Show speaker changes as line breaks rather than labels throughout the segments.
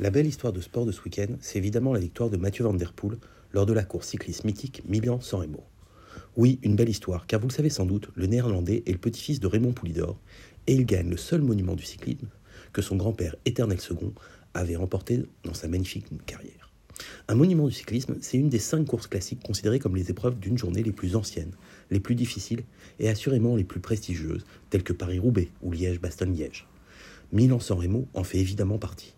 La belle histoire de sport de ce week-end, c'est évidemment la victoire de Mathieu Van Der Poel lors de la course cycliste mythique Milan-San Remo. Oui, une belle histoire, car vous le savez sans doute, le néerlandais est le petit-fils de Raymond Poulidor, et il gagne le seul monument du cyclisme que son grand-père éternel second avait remporté dans sa magnifique carrière. Un monument du cyclisme, c'est une des cinq courses classiques considérées comme les épreuves d'une journée les plus anciennes, les plus difficiles et assurément les plus prestigieuses, telles que Paris-Roubaix ou Liège-Bastogne-Liège. Milan-San Remo en fait évidemment partie.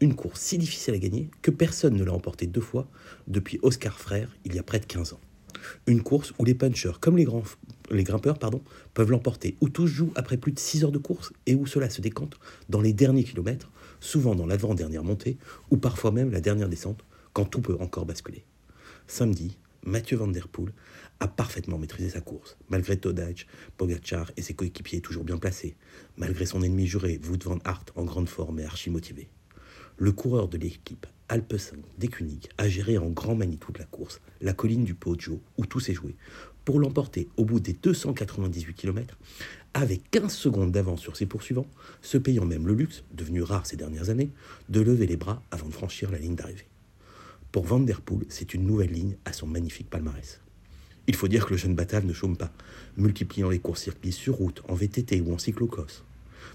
Une course si difficile à gagner que personne ne l'a emportée deux fois depuis Oscar Frère il y a près de 15 ans. Une course où les punchers comme les, grimpeurs peuvent l'emporter, où tous jouent après plus de 6 heures de course et où cela se décante dans les derniers kilomètres, souvent dans l'avant-dernière montée ou parfois même la dernière descente, quand tout peut encore basculer. Samedi, Mathieu Van Der Poel a parfaitement maîtrisé sa course, malgré Todaj, Pogacar et ses coéquipiers toujours bien placés, malgré son ennemi juré, Wout van Aert en grande forme et archi motivé. Le coureur de l'équipe Alpecin d'Ekunig a géré en grand toute la course, la colline du Poggio, où tout s'est joué, pour l'emporter au bout des 298 km, avec 15 secondes d'avance sur ses poursuivants, se payant même le luxe, devenu rare ces dernières années, de lever les bras avant de franchir la ligne d'arrivée. Pour Van Der Poel, c'est une nouvelle ligne à son magnifique palmarès. Il faut dire que le jeune Batave ne chôme pas, multipliant les courses cyclistes sur route, en VTT ou en cyclocross.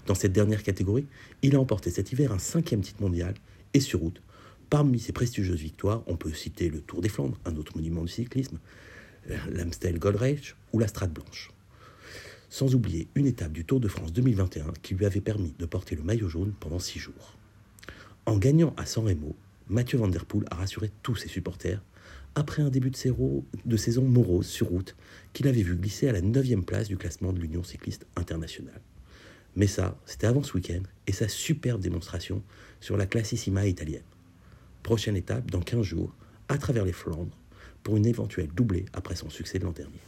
Dans cette dernière catégorie, il a emporté cet hiver un cinquième titre mondial et sur route. Parmi ses prestigieuses victoires, on peut citer le Tour des Flandres, un autre monument du cyclisme, l'Amstel Gold Race ou la Strade Blanche. Sans oublier une étape du Tour de France 2021 qui lui avait permis de porter le maillot jaune pendant six jours. En gagnant à San Remo, Mathieu Van Der Poel a rassuré tous ses supporters après un début de, de saison morose sur route qu'il avait vu glisser à la 9 place du classement de l'Union cycliste internationale. Mais ça, c'était avant ce week-end et sa superbe démonstration sur la Classissima italienne. Prochaine étape dans 15 jours, à travers les Flandres, pour une éventuelle doublée après son succès de l'an dernier.